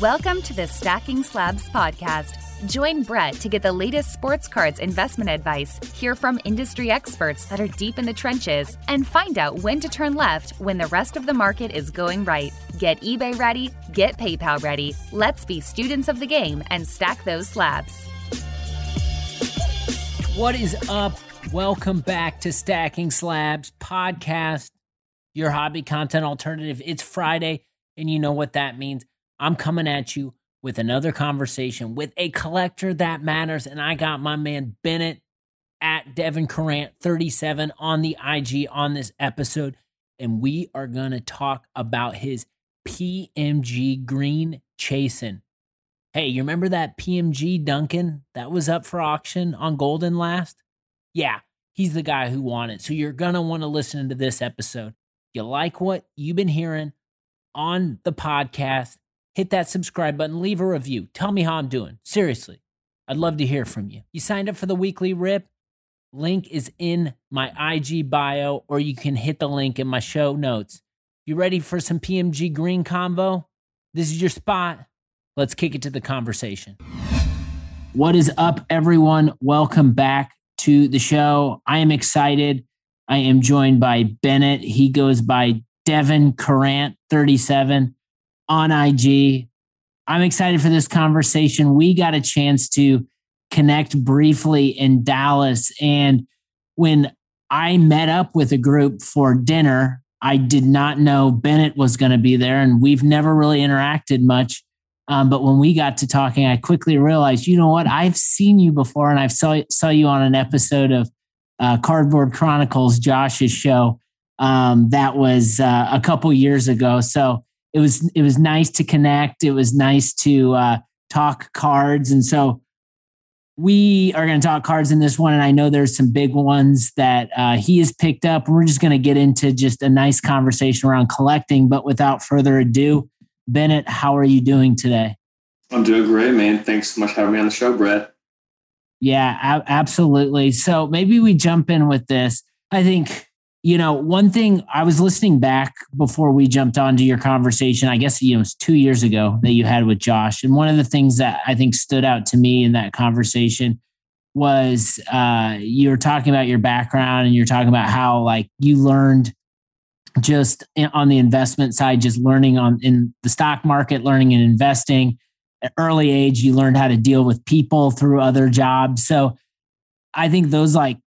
Welcome to the Stacking Slabs podcast. Join Brett to get the latest sports cards investment advice, hear from industry experts that are deep in the trenches, and find out when to turn left when the rest of the market is going right. Get eBay ready, get PayPal ready. Let's be students of the game and stack those slabs. What is up? Welcome back to Stacking Slabs podcast, your hobby content alternative. It's Friday, and you know what that means. I'm coming at you with another conversation with a collector that matters. And I got my man Bennett at Devin Corrant 37 on the IG on this episode. And we are going to talk about his PMG Green Chasing. Hey, you remember that PMG Duncan that was up for auction on Goldin last? Yeah, he's the guy who won it. So you're going to want to listen to this episode. You like what you've been hearing on the podcast? Hit that subscribe button, leave a review. Tell me how I'm doing. Seriously, I'd love to hear from you. You signed up for the weekly rip? Link is in my IG bio, or you can hit the link in my show notes. You ready for some PMG green convo? This is your spot. Let's kick it to the conversation. What is up, everyone? Welcome back to the show. I am excited. I am joined by Bennett. He goes by Devin Corrant, 37 on IG. I'm excited for this conversation. We got a chance to connect briefly in Dallas. And when I met up with a group for dinner, I did not know Bennett was going to be there. And we've never really interacted much. Um, but when we got to talking, I quickly realized, you know what? I've seen you before, and I've saw saw you on an episode of uh, Cardboard Chronicles, Josh's show. Um, that was uh, a couple years ago. So it was it was nice to connect. It was nice to uh, talk cards, and so we are going to talk cards in this one. And I know there's some big ones that uh, he has picked up. We're just going to get into just a nice conversation around collecting. But without further ado, Bennett, how are you doing today? I'm doing great, man. Thanks so much for having me on the show, Brett. Yeah, absolutely. So maybe we jump in with this. I think you know, one thing I was listening back before we jumped onto your conversation, I guess you know, it was two years ago that you had with Josh. And one of the things that I think stood out to me in that conversation was uh, you were talking about your background and you're talking about how like you learned just on the investment side, just learning on in the stock market, learning and investing. At early age, you learned how to deal with people through other jobs. So I think those like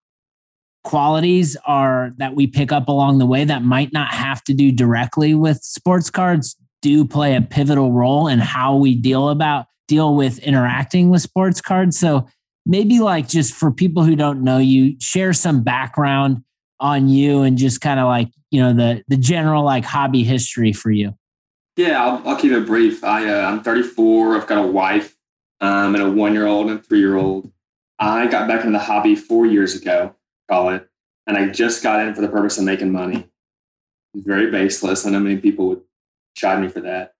qualities are that we pick up along the way that might not have to do directly with sports cards do play a pivotal role in how we deal about deal with interacting with sports cards. So maybe like just for people who don't know you share some background on you and just kind of like you know the the general like hobby history for you. Yeah i'll, I'll keep it brief. I uh, i'm 34 i've got a wife um, and a one year old and three year old i got back into the hobby four years ago call it. And I just got in for the purpose of making money. It's very baseless. I know many people would chide me for that.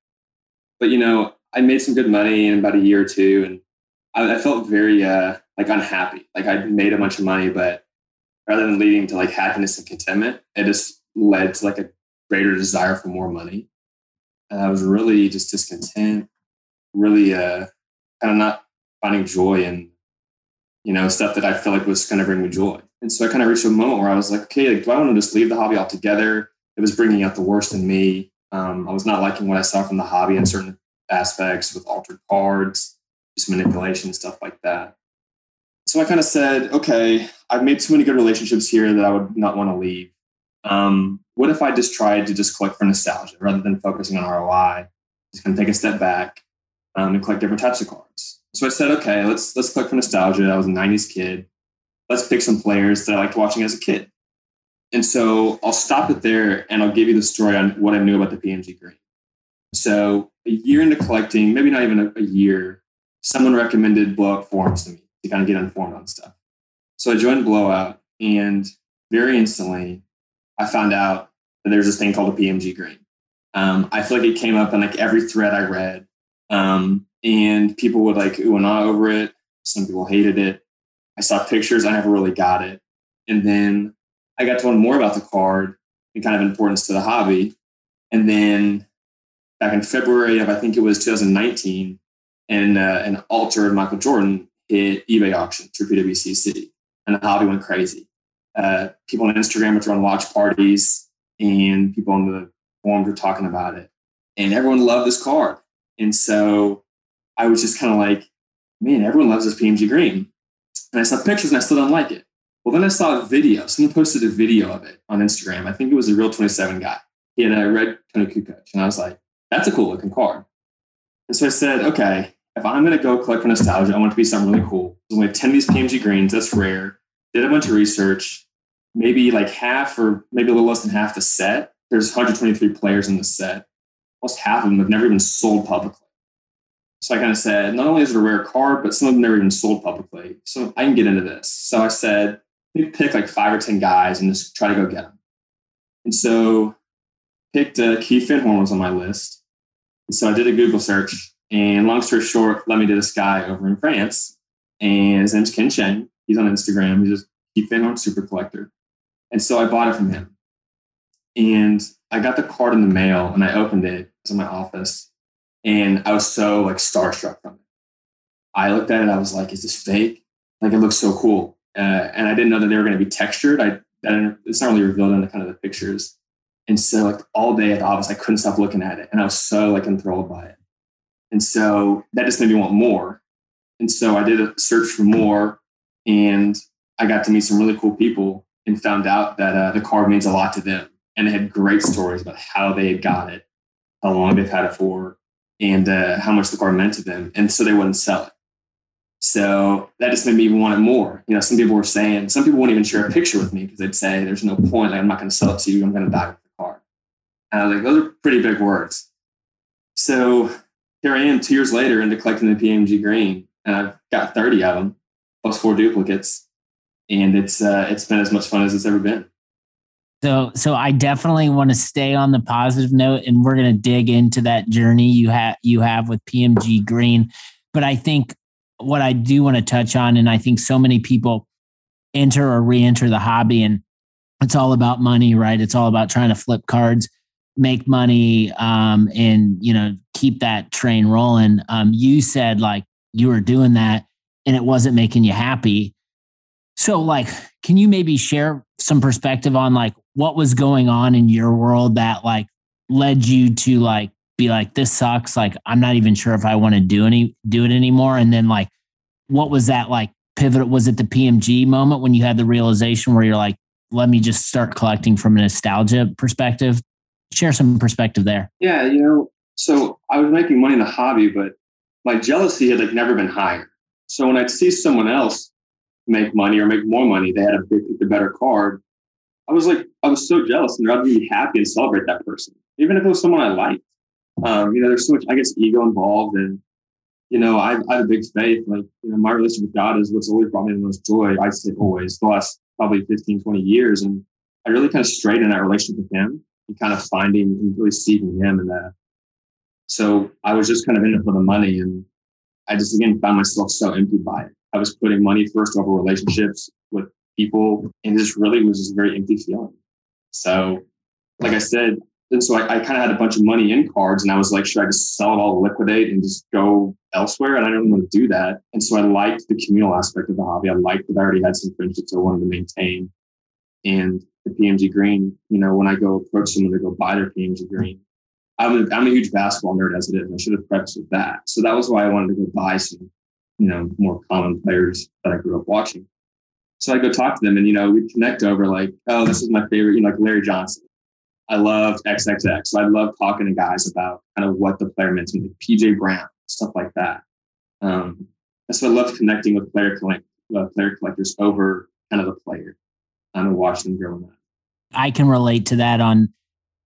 But you know, I made some good money in about a year or two, and I, I felt very uh, like unhappy. Like I made a bunch of money, but rather than leading to like happiness and contentment, it just led to like a greater desire for more money. And I was really just discontent, really uh, kind of not finding joy in you know stuff that I felt like was going to bring me joy. And so I kind of reached a moment where I was like, okay, like, do I want to just leave the hobby altogether? It was bringing out the worst in me. Um, I was not liking what I saw from the hobby in certain aspects with altered cards, just manipulation, stuff like that. So I kind of said, okay, I've made too many good relationships here that I would not want to leave. Um, what if I just tried to just collect for nostalgia rather than focusing on ROI? Just kind of take a step back um, and collect different types of cards. So I said, okay, let's let's collect for nostalgia. I was a '90s kid let's pick some players that I liked watching as a kid. And so I'll stop it there and I'll give you the story on what I knew about the PMG green. So a year into collecting, maybe not even a, a year, someone recommended blowout forums to me to kind of get informed on stuff. So I joined Blowout and very instantly I found out that there's this thing called a PMG green. Um, I feel like it came up in like every thread I read. Um, and people would like ooh and ah over it. Some people hated it. I saw pictures. I never really got it. And then I got to learn more about the card and kind of importance to the hobby. And then back in February of I think it was 2019, and uh, an altered Michael Jordan hit eBay auction through PWC City, and the hobby went crazy. Uh, people on Instagram were throwing watch parties, and people on the forums were talking about it, and everyone loved this card. And so I was just kind of like, man, everyone loves this PMG green. And I saw pictures and I still don't like it. Well, then I saw a video. Someone posted a video of it on Instagram. I think it was a real 27 guy. He had a red Toni Kukoc. And I was like, that's a cool looking card. And so I said, okay, if I'm going to go collect for nostalgia, I want it to be something really cool. So I'm 10 of these PMG greens. That's rare. Did a bunch of research. Maybe like half or maybe a little less than half the set. There's 123 players in the set. Almost half of them have never even sold publicly. So I kind of said, not only is it a rare card, but some of them never even sold publicly. So I can get into this. So I said, me pick like five or 10 guys and just try to go get them. And so picked uh, Keith Van Horn was on my list. And so I did a Google search. And long story short, let me to this guy over in France. And his name's Ken Cheng. He's on Instagram. He's a Keith Van Horn super collector. And so I bought it from him. And I got the card in the mail and I opened it. It was in my office. And I was so like starstruck from it. I looked at it. I was like, is this fake? Like it looks so cool. Uh, and I didn't know that they were going to be textured. I, I it's not really revealed in the kind of the pictures. And so like all day at the office, I couldn't stop looking at it. And I was so like enthralled by it. And so that just made me want more. And so I did a search for more and I got to meet some really cool people and found out that uh, the card means a lot to them. And they had great stories about how they had got it, how long they've had it for, and uh, how much the car meant to them. And so they wouldn't sell it. So that just made me want it more. You know, some people were saying, some people wouldn't even share a picture with me because they'd say, there's no point. Like, I'm not going to sell it to you. I'm going to die with the car. And I was like, those are pretty big words. So here I am two years later into collecting the PMG green, and I've got 30 of them, plus four duplicates. And it's uh, it's been as much fun as it's ever been. So, so I definitely want to stay on the positive note, and we're going to dig into that journey you have you have with PMG Green. But I think what I do want to touch on, and I think so many people enter or re-enter the hobby, and it's all about money, right? It's all about trying to flip cards, make money, um, and you know keep that train rolling. Um, you said like you were doing that, and it wasn't making you happy. So, like, can you maybe share some perspective on like what was going on in your world that like led you to like be like this sucks. Like i'm not even sure if i want to do any do it anymore. And then like what was that like pivot was it the pmg moment when you had the realization where you're like let me just start collecting from a nostalgia perspective share some perspective there. Yeah you know so i was making money in the hobby but my jealousy had like never been higher. So when i'd see someone else make money or make more money they had a big a better card I was like, I was so jealous and I'd be happy and celebrate that person, even if it was someone I liked. Um, you know, there's so much, I guess, ego involved. And, you know, I, I have a big faith. Like, you know, my relationship with God is what's always brought me the most joy. I say always, the last probably 15, 20 years. And I really kind of strayed in that relationship with Him and kind of finding and really seeking Him in that. So I was just kind of in it for the money. And I just, again, found myself so empty by it. I was putting money first over relationships with people, and this really was just a very empty feeling. So, like I said, and so I, I kind of had a bunch of money in cards, and I was like, should I just sell it all, liquidate, and just go elsewhere? And I didn't want to do that. And so I liked the communal aspect of the hobby. I liked that I already had some friendships I wanted to maintain. And the PMG Green, you know, when I go approach someone to go buy their PMG Green, I'm a, I'm a huge basketball nerd as it is. I should have prefaced with that. So that was why I wanted to go buy some, you know, more common players that I grew up watching. So I go talk to them and, you know, we'd connect over like, oh, this is my favorite, you know, like Larry Johnson. I loved XXX. So I love talking to guys about kind of what the player meant to me, PJ Brown, stuff like that. Um, so I love connecting with player collect, uh, player collectors over kind of the player um, and watching them growing up. I can relate to that on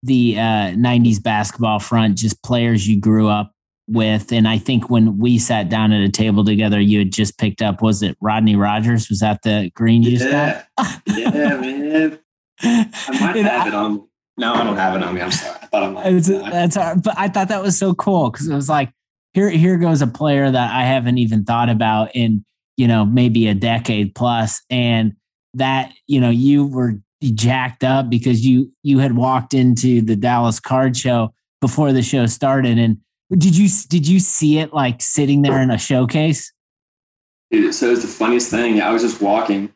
the uh, 90s basketball front, just players you grew up with. And I think when we sat down at a table together, you had just picked up, was it Rodney Rogers? Was that the green you yeah. got? yeah, man. I might have it on. No, I don't have it on me. I'm sorry. I thought I might. It's, that's hard. But I thought that was so cool because it was like, here, here goes a player that I haven't even thought about in, you know, maybe a decade plus, And that, you know, you were jacked up because you you had walked into the Dallas card show before the show started. And did you did you see it like sitting there in a showcase? so it's the funniest thing. I was just walking,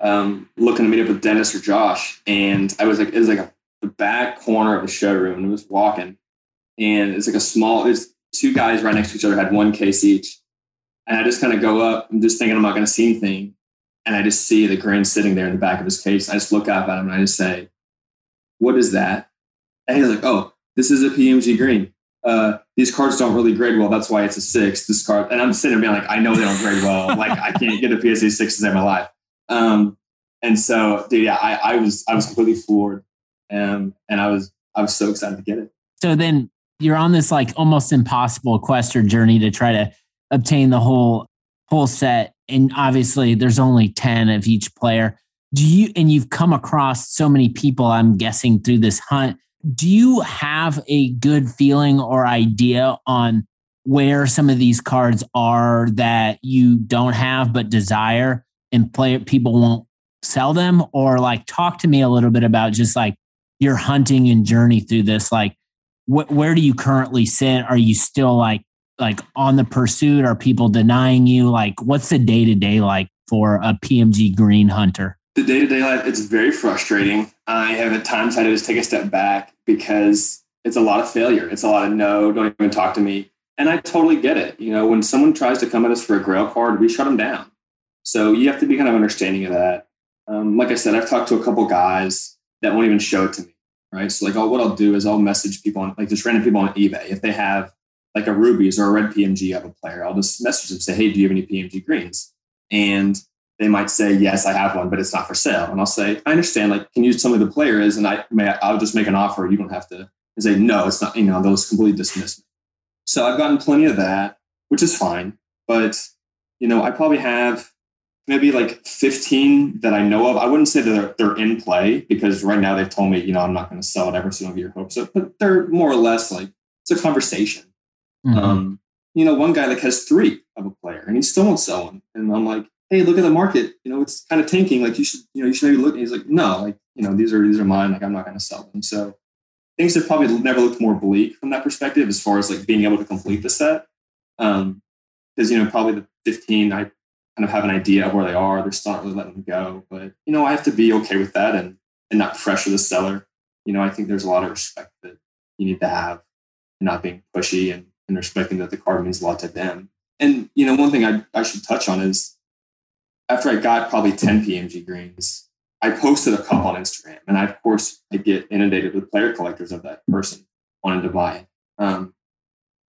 um, looking to meet up with Dennis or Josh, and I was like, it was like a, the back corner of the showroom, and I was walking, and it's like a small. It's two guys right next to each other had one case each, and I just kind of go up. I'm just thinking I'm not going to see anything, and I just see the green sitting there in the back of his case. I just look up at him and I just say, "What is that?" And he's like, "Oh, this is a PMG green." Uh, these cards don't really grade well. That's why it's a six. This card, and I'm sitting there being like, I know they don't grade well. like I can't get a PSA six in my life. Um, and so, dude, yeah, I, I was I was completely floored, um, and I was I was so excited to get it. So then you're on this like almost impossible quest or journey to try to obtain the whole whole set, and obviously there's only ten of each player. Do you and you've come across so many people? I'm guessing through this hunt do you have a good feeling or idea on where some of these cards are that you don't have but desire and play people won't sell them? Or like talk to me a little bit about just like your hunting and journey through this. Like wh- where do you currently sit? Are you still like like on the pursuit? Are people denying you? Like what's the day to day like for a pmg green hunter the day to day life, it's very frustrating. I have at times had to just take a step back because it's a lot of failure. It's a lot of no, don't even talk to me. And I totally get it. You know, when someone tries to come at us for a grail card, we shut them down. So you have to be kind of understanding of that. Um, like I said, I've talked to a couple guys that won't even show it to me. Right. So like, oh, what I'll do is I'll message people on like just random people on eBay. If they have like a rubies or a red PMG of a player, I'll just message them say, hey, do you have any PMG greens? And they might say, yes, I have one, but it's not for sale. And I'll say, I understand. Like, can you tell me the player is? And I may, I'll just make an offer. You don't have to and say, no, it's not, you know, they'll just completely dismiss me. So I've gotten plenty of that, which is fine. But, you know, I probably have maybe like 15 that I know of. I wouldn't say that they're, they're in play because right now they've told me, you know, I'm not going to sell it ever so don't get your hopes up, but they're more or less like, it's a conversation. Mm-hmm. Um, you know, one guy like has three of a player and he still won't sell one. And I'm like, hey, look at the market. You know, it's kind of tanking. Like you should, you know, you should maybe look. And he's like, no, like you know, these are these are mine. Like I'm not going to sell them. So things have probably never looked more bleak from that perspective, as far as like being able to complete the set. Um, because you know, probably the 15, I kind of have an idea of where they are. They're still not really letting them go, but you know, I have to be okay with that and and not pressure the seller. You know, I think there's a lot of respect that you need to have, and not being pushy and, and respecting that the card means a lot to them. And you know, one thing I, I should touch on is after I got probably 10 PMG greens, I posted a couple on Instagram. And I, of course, I get inundated with player collectors of that person wanting to buy. Um,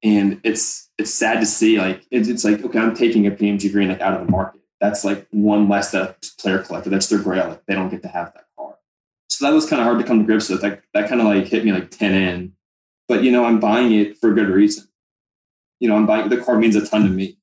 and it's it's sad to see like it's, it's like okay i'm taking a pmg green like out of the market. That's like one less that player collector that's their grail. Like they don't get to have that car so that was kind of hard to come to grips with. That, that kind of like hit me like 10 in. But you know i'm buying it for a good reason. You know i'm buying the car means a ton to me.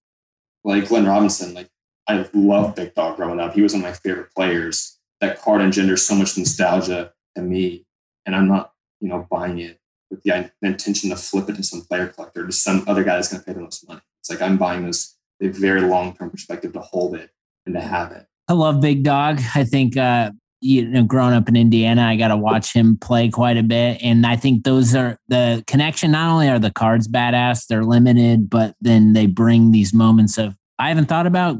Like glenn robinson like I loved Big Dog growing up. He was one of my favorite players. That card engenders so much nostalgia to me, and I'm not, you know, buying it with the intention to flip it to some player collector, to some other guy that's going to pay the most money. It's like I'm buying this a very long term perspective to hold it and to have it. I love Big Dog. I think uh, you know, growing up in Indiana, I got to watch him play quite a bit, and I think those are the connection. Not only are the cards badass, they're limited, but then they bring these moments of I haven't thought about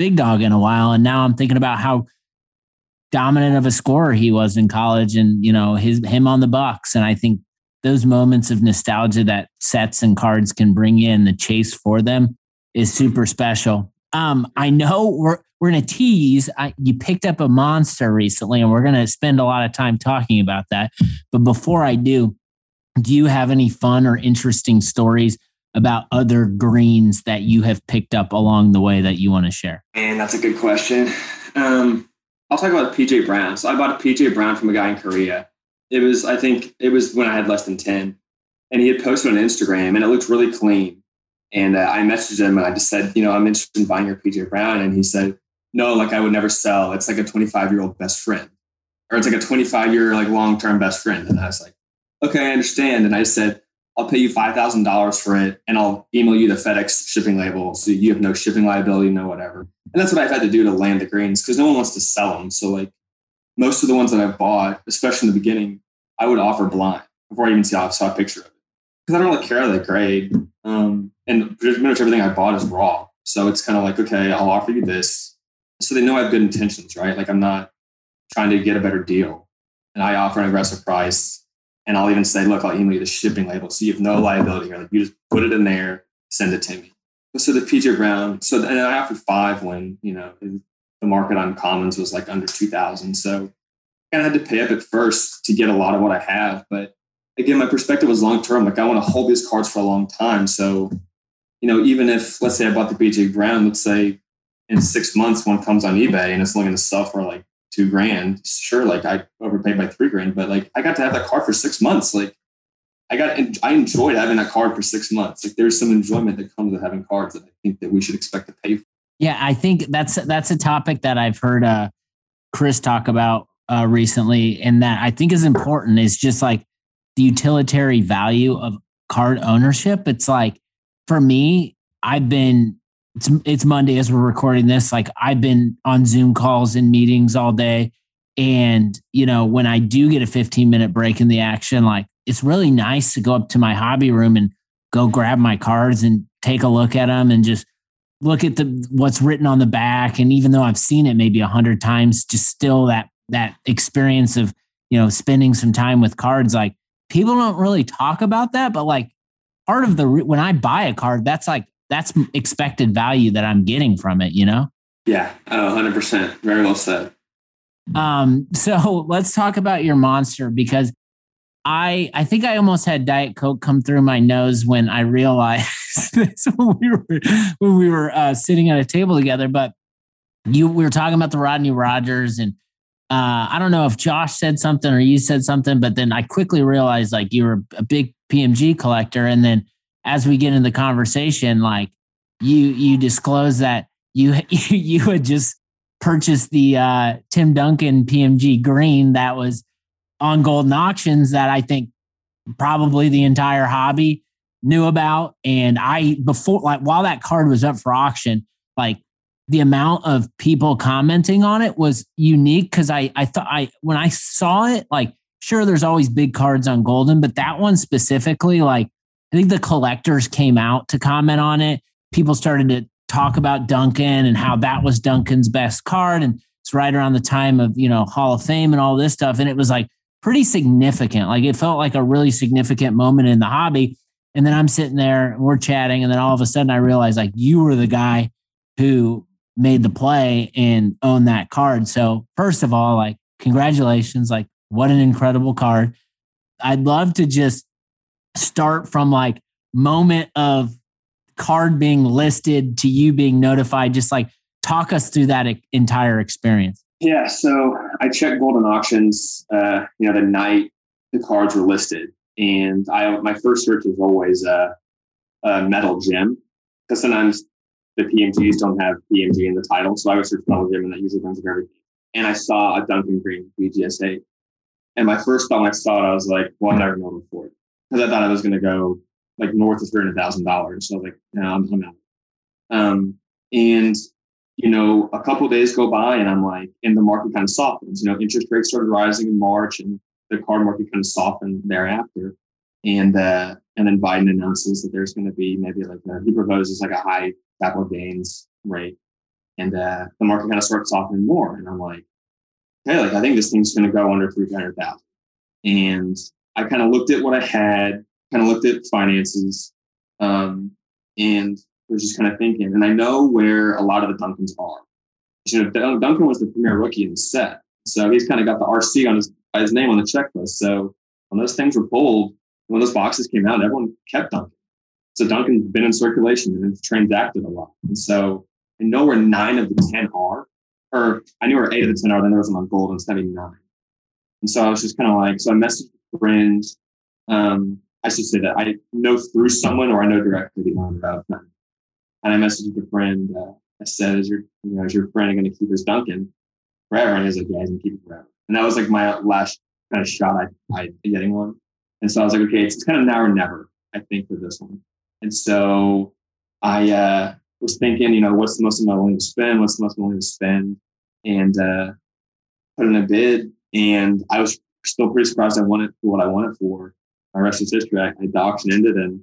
big dog in a while. And now I'm thinking about how dominant of a scorer he was in college and, you know, his him on the Bucks. And I think those moments of nostalgia that sets and cards can bring in the chase for them is super special. Um, I know we're we're gonna tease. I, you picked up a monster recently, and we're gonna spend a lot of time talking about that. But before I do, do you have any fun or interesting stories about other greens that you have picked up along the way that you want to share? And that's a good question. Um, I'll talk about PJ Brown. So I bought a PJ Brown from a guy in Korea. It was, I think, it was when I had less than 10. And he had posted on Instagram and it looked really clean. And uh, I messaged him and I just said, you know, I'm interested in buying your PJ Brown. And he said, no, like I would never sell. It's like a 25 year old best friend, or it's like a 25 year like long term best friend. And I was like, okay, I understand. And I said, I'll pay you five thousand dollars for it, and I'll email you the FedEx shipping label, so you have no shipping liability, no whatever. And that's what I've had to do to land the greens because no one wants to sell them. So like most of the ones that I've bought, especially in the beginning, I would offer blind before I even saw, saw a picture of it. because I don't really care the grade. Um, and pretty much everything I bought is raw. So it's kind of like, okay, I'll offer you this. So they know I have good intentions, right? Like I'm not trying to get a better deal. And I offer an aggressive price. And I'll even say, look, I'll email you the shipping label. So you have no liability here. Like you just put it in there, send it to me. So the PJ Brown, so and offered five when, you know, the market on commons was like under 2000. So I had to pay up at first to get a lot of what I have. But again, my perspective was long term. Like I want to hold these cards for a long time. So, you know, even if let's say I bought the PJ Brown, let's say in six months one comes on eBay and it's only going to sell for like two grand. Sure, like I overpaid by three grand, but like I got to have that car for six months. Like I got, I enjoyed having that card for six months. Like there's some enjoyment that comes with having cards that I think that we should expect to pay for. Yeah, I think that's that's a topic that I've heard uh, Chris talk about uh, recently, and that I think is important. Is just like the utilitarian value of card ownership. It's like for me, I've been it's it's Monday as we're recording this. Like I've been on Zoom calls and meetings all day. And, you know, when I do get a 15 minute break in the action, like it's really nice to go up to my hobby room and go grab my cards and take a look at them and just look at the what's written on the back. And even though I've seen it maybe a hundred times, just still that that experience of, you know, spending some time with cards, like people don't really talk about that, but like part of the when I buy a card, that's like that's expected value that I'm getting from it, you know? Yeah, oh, 100%. Very well said. Um, so let's talk about your monster because I I think I almost had Diet Coke come through my nose when I realized this when we were when we were uh, sitting at a table together. But you we were talking about the Rodney Rogers and uh, I don't know if Josh said something or you said something, but then I quickly realized like you were a big PMG collector, and then as we get in the conversation, like you you disclose that you you had just purchased the uh, Tim Duncan PMG green that was on Goldin Auctions that I think probably the entire hobby knew about. And I before like while that card was up for auction, like the amount of people commenting on it was unique because I I thought I when I saw it, like sure there's always big cards on Goldin, but that one specifically, like I think the collectors came out to comment on it. People started to talk about Duncan and how that was Duncan's best card. And it's right around the time of, you know, Hall of Fame and all this stuff. And it was like pretty significant. Like it felt like a really significant moment in the hobby. And then I'm sitting there and we're chatting. And then all of a sudden I realized like you were the guy who made the play and owned that card. So, first of all, like, congratulations. Like, what an incredible card. I'd love to just start from like moment of card being listed to you being notified just like talk us through that entire experience. Yeah so i checked Goldin Auctions uh, you know the night the cards were listed. And i my first search was always a, a metal gem because sometimes the pmgs don't have pmg in the title. So i would search metal gem and that usually comes up everything. And i saw a duncan green bgsa and my first thought when i saw it i was like well i never know before because I thought I was going to go like north of three hundred thousand dollars. So like, no, I'm, I'm out. Um, and you know, a couple days go by, and I'm like, and the market kind of softens. You know, interest rates started rising in March, and the card market kind of softened thereafter. And uh, and then Biden announces that there's going to be maybe like a, he proposes like a high capital gains rate, and uh, the market kind of starts softening more. And I'm like, hey, like I think this thing's going to go under three hundred thousand. And I kind of looked at what I had, kind of looked at finances, um, and was just kind of thinking. And I know where a lot of the Duncans are. You know, Duncan was the premier rookie in the set, so he's kind of got the RC on his his name on the checklist. So when those things were pulled, when those boxes came out, everyone kept Duncan. So Duncan's been in circulation and it's transacted a lot. And so I know where nine of the ten are, or I knew where eight of the ten are. Then there was one on gold and seventy nine. And so I was just kind of like, so I messaged friend. Um, I should say that I know through someone or I know directly the owner of them. And I messaged a friend. Uh, I said, "Is your you know is your friend going to keep his Duncan forever?" And he's like, "Yeah, he's going to keep it forever." And that was like my last kind of shot I I getting one. And so I was like, "Okay, it's, it's kind of now or never." I think for this one. And so I uh, was thinking, you know, what's the most I'm willing to spend? What's the most I'm willing to spend? And uh, put in a bid. And I was still pretty surprised I won it for what I won it for. my rest is history. I, I the auction ended, and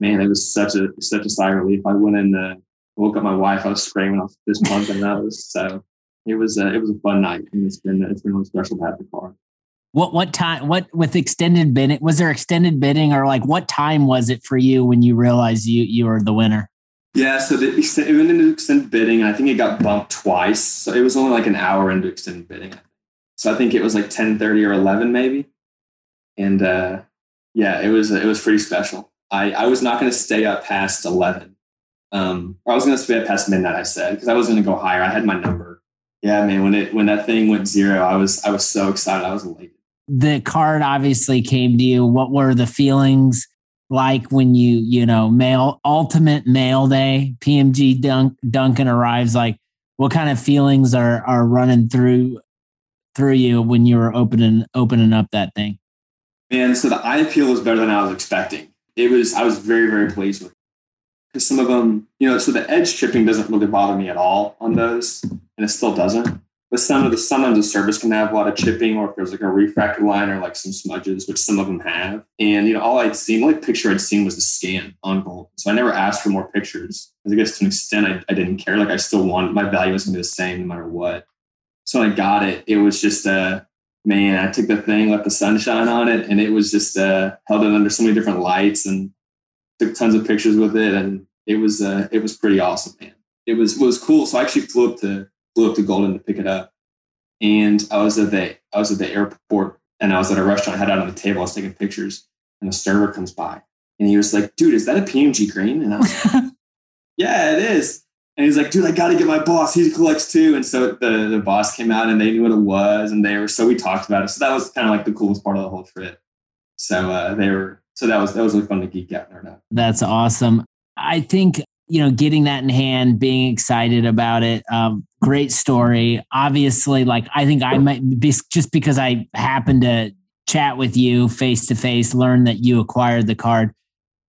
man, it was such a such a sigh of relief. I went in, the, woke up my wife. I was screaming off this month, and that was so. It was a, it was a fun night, and it's been it's been really special to have the car. What what time? What with extended bidding? Was there extended bidding, or like what time was it for you when you realized you you were the winner? Yeah, so the, it went into extended bidding, I think it got bumped twice. So it was only like an hour into extended bidding. So I think it was like ten thirty or eleven maybe, and uh, yeah, it was it was pretty special. I I was not going to stay up past eleven. Um, or I was going to stay up past midnight. I said because I was going to go higher. I had my number. Yeah, man. When it when that thing went zero, I was I was so excited. I was elated the card obviously came to you. What were the feelings like when you, you know, mail ultimate mail day, PMG Dunk, Duncan arrives? Like, what kind of feelings are are running through through you when you were opening opening up that thing? And so the eye appeal was better than I was expecting. It was I was very very pleased with it. because some of them, you know, so the edge chipping doesn't really bother me at all on those, and it still doesn't. But some of the sometimes the service can have a lot of chipping, or if there's like a refractor line or like some smudges, which some of them have. And you know, all I'd seen, only picture I'd seen was the scan on gold. So I never asked for more pictures. I guess to an extent I, I didn't care. Like I still wanted my value was gonna be the same no matter what. So when I got it, it was just uh man, I took the thing, let the sun shine on it, and it was just uh held it under so many different lights and took tons of pictures with it. And it was uh it was pretty awesome, man. It was it was cool. So I actually flew up to flew up to Goldin to pick it up. And I was at the I was at the airport and I was at a restaurant, I had out on the table, I was taking pictures, and the server comes by and he was like, dude, is that a PMG green? And I was like, Yeah, it is. And he's like, dude, I gotta get my boss. He collects too. And so the, the boss came out and they knew what it was. And they were so we talked about it. So that was kind of like the coolest part of the whole trip. So uh, they were so that was that was really fun to geek out and. That's awesome. I think you know, getting that in hand, being excited about it. Um, great story. Obviously, like I think I might be just because I happened to chat with you face to face, learn that you acquired the card.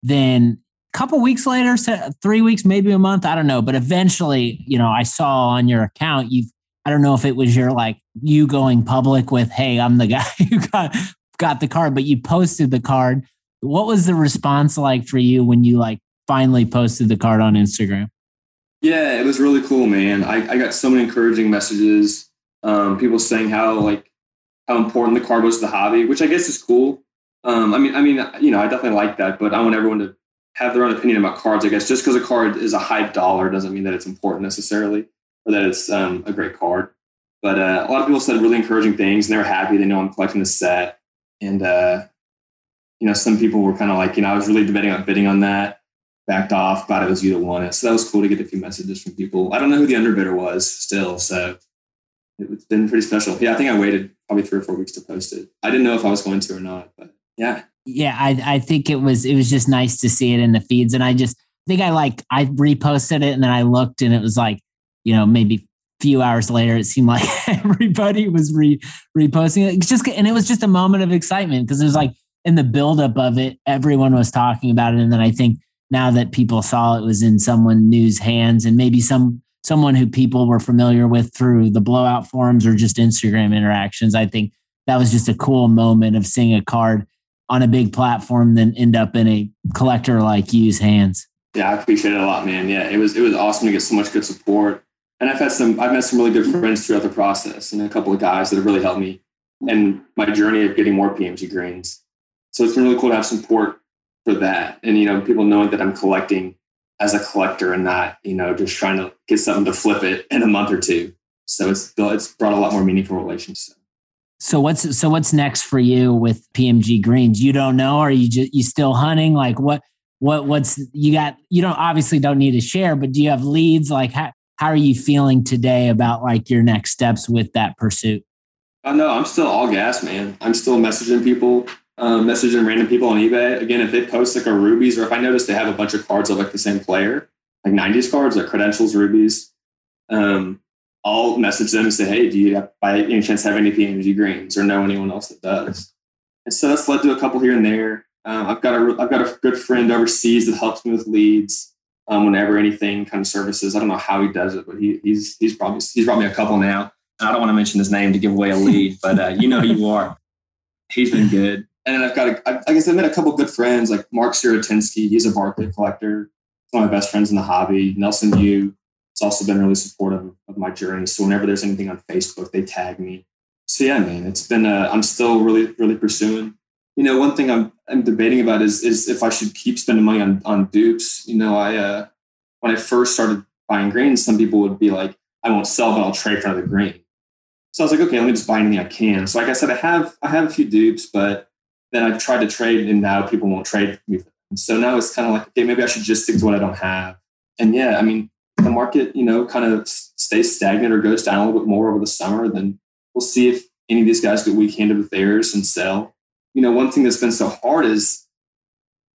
Then couple weeks later, three weeks, maybe a month, I don't know. But eventually, you know, I saw on your account, you've, I don't know if it was your like you going public with, hey, I'm the guy who got got the card, but you posted the card. What was the response like for you when you like finally posted the card on Instagram? Yeah, it was really cool, man. I, I got so many encouraging messages. Um, people saying how like how important the card was to the hobby, which I guess is cool. Um, I mean, I mean, you know, I definitely like that, but I want everyone to have their own opinion about cards. I guess just because a card is a high dollar doesn't mean that it's important necessarily, or that it's um, a great card. But uh, a lot of people said really encouraging things, and they were happy. They know I'm collecting the set, and uh, you know, some people were kind of like, you know, I was really debating on bidding on that backed off. Glad it was you that won it. So that was cool to get a few messages from people. I don't know who the underbidder was still, so it's been pretty special. Yeah, I think I waited probably three or four weeks to post it. I didn't know if I was going to or not, but yeah. Yeah, I I think it was it was just nice to see it in the feeds, and I just think I like I reposted it, and then I looked, and it was like you know maybe a few hours later, it seemed like everybody was re reposting it. It's just and it was just a moment of excitement because it was like in the buildup of it, everyone was talking about it, and then I think now that people saw it was in someone new's hands and maybe some someone who people were familiar with through the blowout forums or just Instagram interactions. I think that was just a cool moment of seeing a card on a big platform then end up in a collector like you's hands. Yeah, I appreciate it a lot, man. Yeah, it was it was awesome to get so much good support. And I've had some I've met some really good friends throughout the process and a couple of guys that have really helped me and my journey of getting more PMG greens. So it's been really cool to have support for that. And, you know, people knowing that I'm collecting as a collector and not, you know, just trying to get something to flip it in a month or two. So it's it's brought a lot more meaningful relations. So what's so what's next for you with PMG Greens? You don't know? Are you just you still hunting? Like what what what's you got? You don't obviously don't need to share, but do you have leads? Like how how are you feeling today about like your next steps with that pursuit? Oh no, I'm still all gas, man. I'm still messaging people um, messaging random people on eBay. Again, if they post like a rubies, or if I notice they have a bunch of cards of like the same player, like 90s cards, like credentials, rubies, um, I'll message them and say, hey, do you by any chance have any PMG greens or know anyone else that does? And so that's led to a couple here and there. Um, I've got a I've got a good friend overseas that helps me with leads um, whenever anything kind of services. I don't know how he does it, but he, he's he's probably he's brought me a couple now. I don't want to mention his name to give away a lead, but uh, you know who you are. He's been good. And I've got, a, I guess I've met a couple good friends like Mark Sirotensky. He's a Barkley collector. One of my best friends in the hobby. Nelson Yu. It's also been really supportive of my journey. So whenever there's anything on Facebook, they tag me. So yeah, man, it's been. Uh, I'm still really, really pursuing. You know, one thing I'm, I'm debating about is is if I should keep spending money on on dupes. You know, I uh, when I first started buying grains, some people would be like, "I won't sell, but I'll trade for another grain. So I was like, okay, let me just buy anything I can. So like I said, I have I have a few dupes, but then I've tried to trade and now people won't trade me. So now it's kind of like, okay, maybe I should just stick to what I don't have. And yeah, I mean, the market, you know, kind of stays stagnant or goes down a little bit more over the summer, then we'll see if any of these guys get weak handed with theirs and sell. You know, one thing that's been so hard is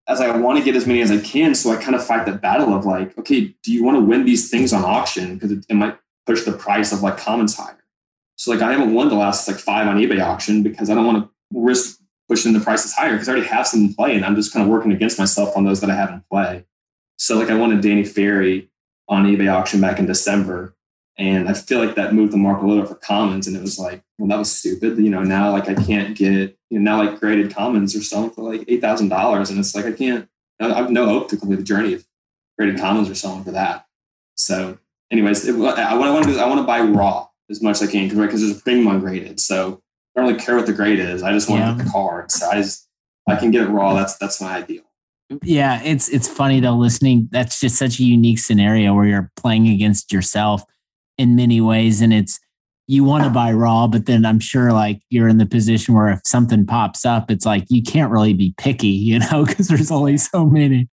as I want to get as many as I can, so I kind of fight that battle of like, okay, do you want to win these things on auction? Because it, it might push the price of like commons higher. So like I haven't won the last like five on eBay auction because I don't want to risk pushing the prices higher because I already have some in play and I'm just kind of working against myself on those that I have in play. So like I wanted Danny Ferry on eBay auction back in December. And I feel like that moved the market a little for commons. And it was like, well, that was stupid. You know, now like I can't get, you know, now like graded commons are selling for like eight thousand dollars. And it's like I can't I have no hope to complete the journey if graded commons are selling for that. So anyways, it, I, what I want to do is I want to buy raw as much as I can because right, there's a premium on graded. So I don't really care what the grade is. I just want yeah. the card. So I just I can get it raw. That's that's my ideal. Yeah, it's it's funny though listening. That's just such a unique scenario where you're playing against yourself in many ways, and it's you want to ah. buy raw, but then I'm sure like you're in the position where if something pops up, it's like you can't really be picky, you know, because there's only so many.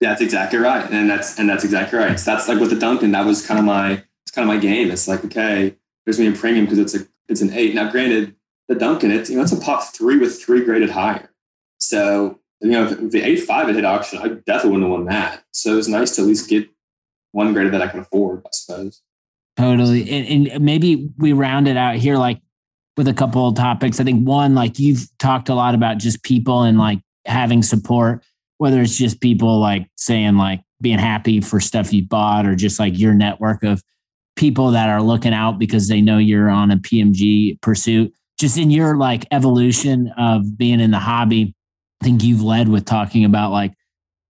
That's exactly right, and that's and that's exactly right. So that's like with the Duncan. That was kind of my it's kind of my game. It's like okay, there's me a premium because it's a it's an eight. Now, granted, the Duncan, it's you know it's a pop three with three graded higher. So you know if the five had hit auction, I definitely wouldn't have won that. So it was nice to at least get one graded that I can afford, I suppose. Totally, and, and maybe we round it out here like with a couple of topics. I think one, like you've talked a lot about just people and like having support, whether it's just people like saying like being happy for stuff you bought or just like your network of people that are looking out because they know you're on a PMG pursuit. Just in your like evolution of being in the hobby, I think you've led with talking about like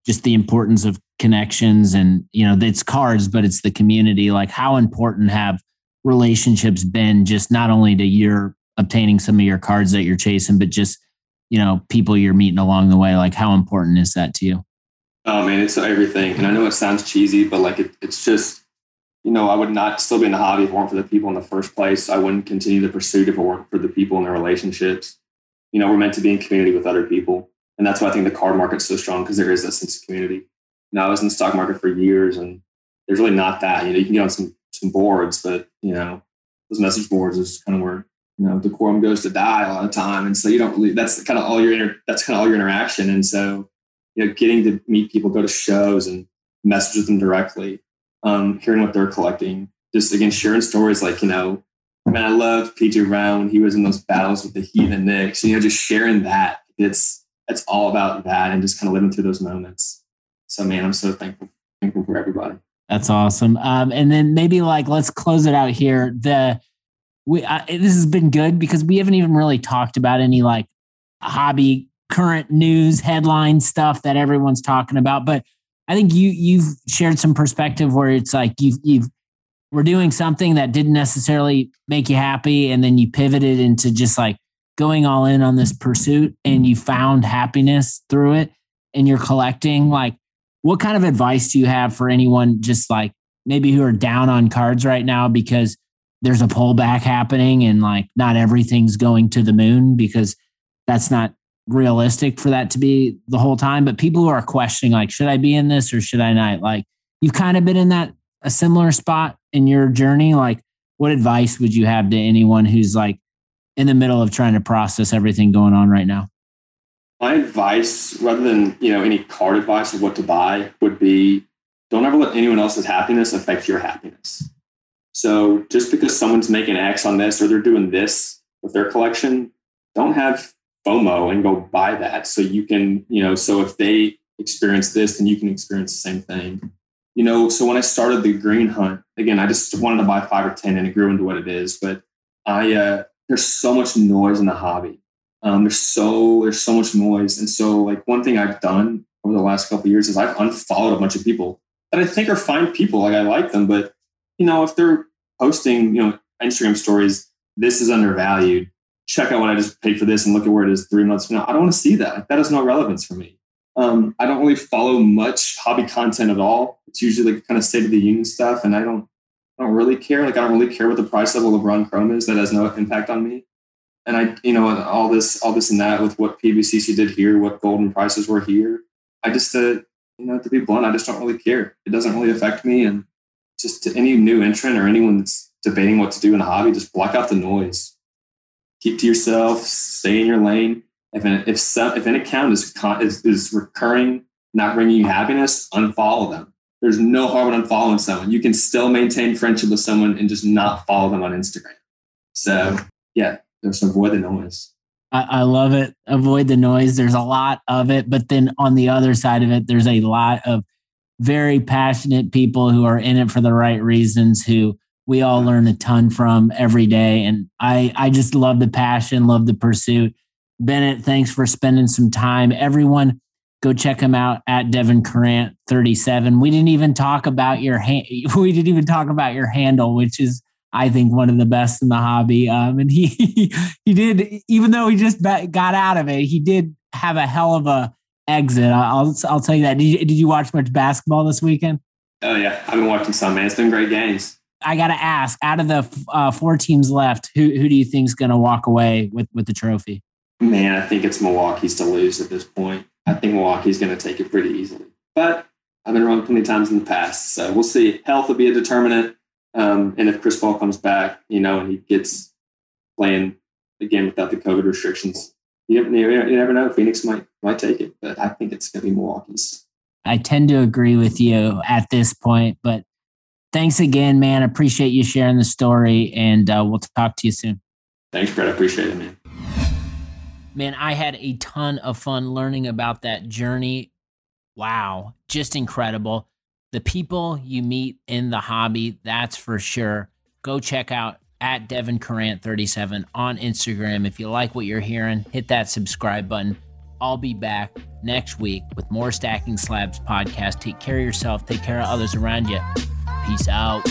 just the importance of connections and you know it's cards but it's the community like how important have relationships been just not only to your obtaining some of your cards that you're chasing but just you know people you're meeting along the way like how important is that to you oh man it's everything and i know it sounds cheesy but like it, it's just you know, I would not still be in the hobby if it weren't for the people in the first place. I wouldn't continue the pursuit if it weren't for the people and their relationships. You know, we're meant to be in community with other people. And that's why I think the card market's so strong because there is that sense of community. Know, I was in the stock market for years and there's really not that. You know, you can get on some some boards, but you know, those message boards is kind of where, you know, the quorum goes to die a lot of time. And so you don't really that's kind of all your inter, that's kind of all your interaction. And so, you know, getting to meet people, go to shows and message with them directly um, hearing what they're collecting. Just again, sharing stories like, you know, I mean, I loved PJ Brown when he was in those battles with the Heat and Knicks. You know, just sharing that. It's it's all about that and just kind of living through those moments. So man, I'm so thankful thankful for everybody. That's awesome. Um, and then maybe like let's close it out here. The we I, this has been good because we haven't even really talked about any like hobby current news headline stuff that everyone's talking about, but I think you you've shared some perspective where it's like you've you've we're doing something that didn't necessarily make you happy, and then you pivoted into just like going all in on this pursuit, and you found happiness through it, and you're collecting. Like, what kind of advice do you have for anyone just like maybe who are down on cards right now because there's a pullback happening and like not everything's going to the moon because that's not realistic for that to be the whole time. But people who are questioning, like, should I be in this or should I not? Like, you've kind of been in that a similar spot in your journey. Like, what advice would you have to anyone who's like in the middle of trying to process everything going on right now? My advice, rather than you know any card advice of what to buy, would be don't ever let anyone else's happiness affect your happiness. So just because someone's making X on this or they're doing this with their collection, don't have FOMO and go buy that. So you can, you know, so if they experience this, then you can experience the same thing. You know, so when I started the green hunt, again, I just wanted to buy five or 10 and it grew into what it is. But I, uh, there's so much noise in the hobby. Um, there's so there's so much noise, and so like one thing I've done over the last couple years is I've unfollowed a bunch of people that I think are fine people. Like I like them, but you know if they're posting you know Instagram stories, this is undervalued. Check out what I just paid for this and look at where it is three months from now. I don't want to see that. Like, that has no relevance for me. Um, I don't really follow much hobby content at all. It's usually like kind of state of the union stuff, and I don't I don't really care. Like I don't really care what the price level of Run Chrome is. That has no impact on me. And I, you know, all this, all this and that with what PWCC did here, what Goldin prices were here. I just, uh, you know, to be blunt, I just don't really care. It doesn't really affect me. And just to any new entrant or anyone that's debating what to do in a hobby, just block out the noise. Keep to yourself. Stay in your lane. If an, if some, if an account is, is is recurring, not bringing you happiness, unfollow them there's no harm in unfollowing someone. You can still maintain friendship with someone and just not follow them on Instagram. So yeah, just avoid the noise. I, I love it. Avoid the noise. There's a lot of it, but then on the other side of it, there's a lot of very passionate people who are in it for the right reasons who we all learn a ton from every day. And I, I just love the passion, love the pursuit. Bennett, thanks for spending some time. Everyone, go check him out at Devin Currant 37. We didn't even talk about your hand. We didn't even talk about your handle, which is I think one of the best in the hobby. Um, and he he did, even though he just got out of it, he did have a hell of a exit. I'll I'll tell you that. Did you, did you watch much basketball this weekend? Oh yeah, I've been watching some. Man, it's been great games. I got to ask, out of the uh, four teams left, who who do you think is going to walk away with with the trophy? Man, I think it's Milwaukee's to lose at this point. I think Milwaukee's going to take it pretty easily. But I've been wrong plenty of times in the past. So we'll see. Health will be a determinant. Um, and if Chris Paul comes back, you know, and he gets playing again without the COVID restrictions, you never, you never know. Phoenix might might take it, but I think it's going to be Milwaukee's. I tend to agree with you at this point, but thanks again, man. Appreciate you sharing the story, and uh, we'll talk to you soon. Thanks, Brett. I appreciate it, man man, I had a ton of fun learning about that journey. Wow, just incredible. The people you meet in the hobby, that's for sure. Go check out at Devin Currant 37 on Instagram. If you like what you're hearing, hit that subscribe button. I'll be back next week with more Stacking Slabs podcast. Take care of yourself, take care of others around you. Peace out.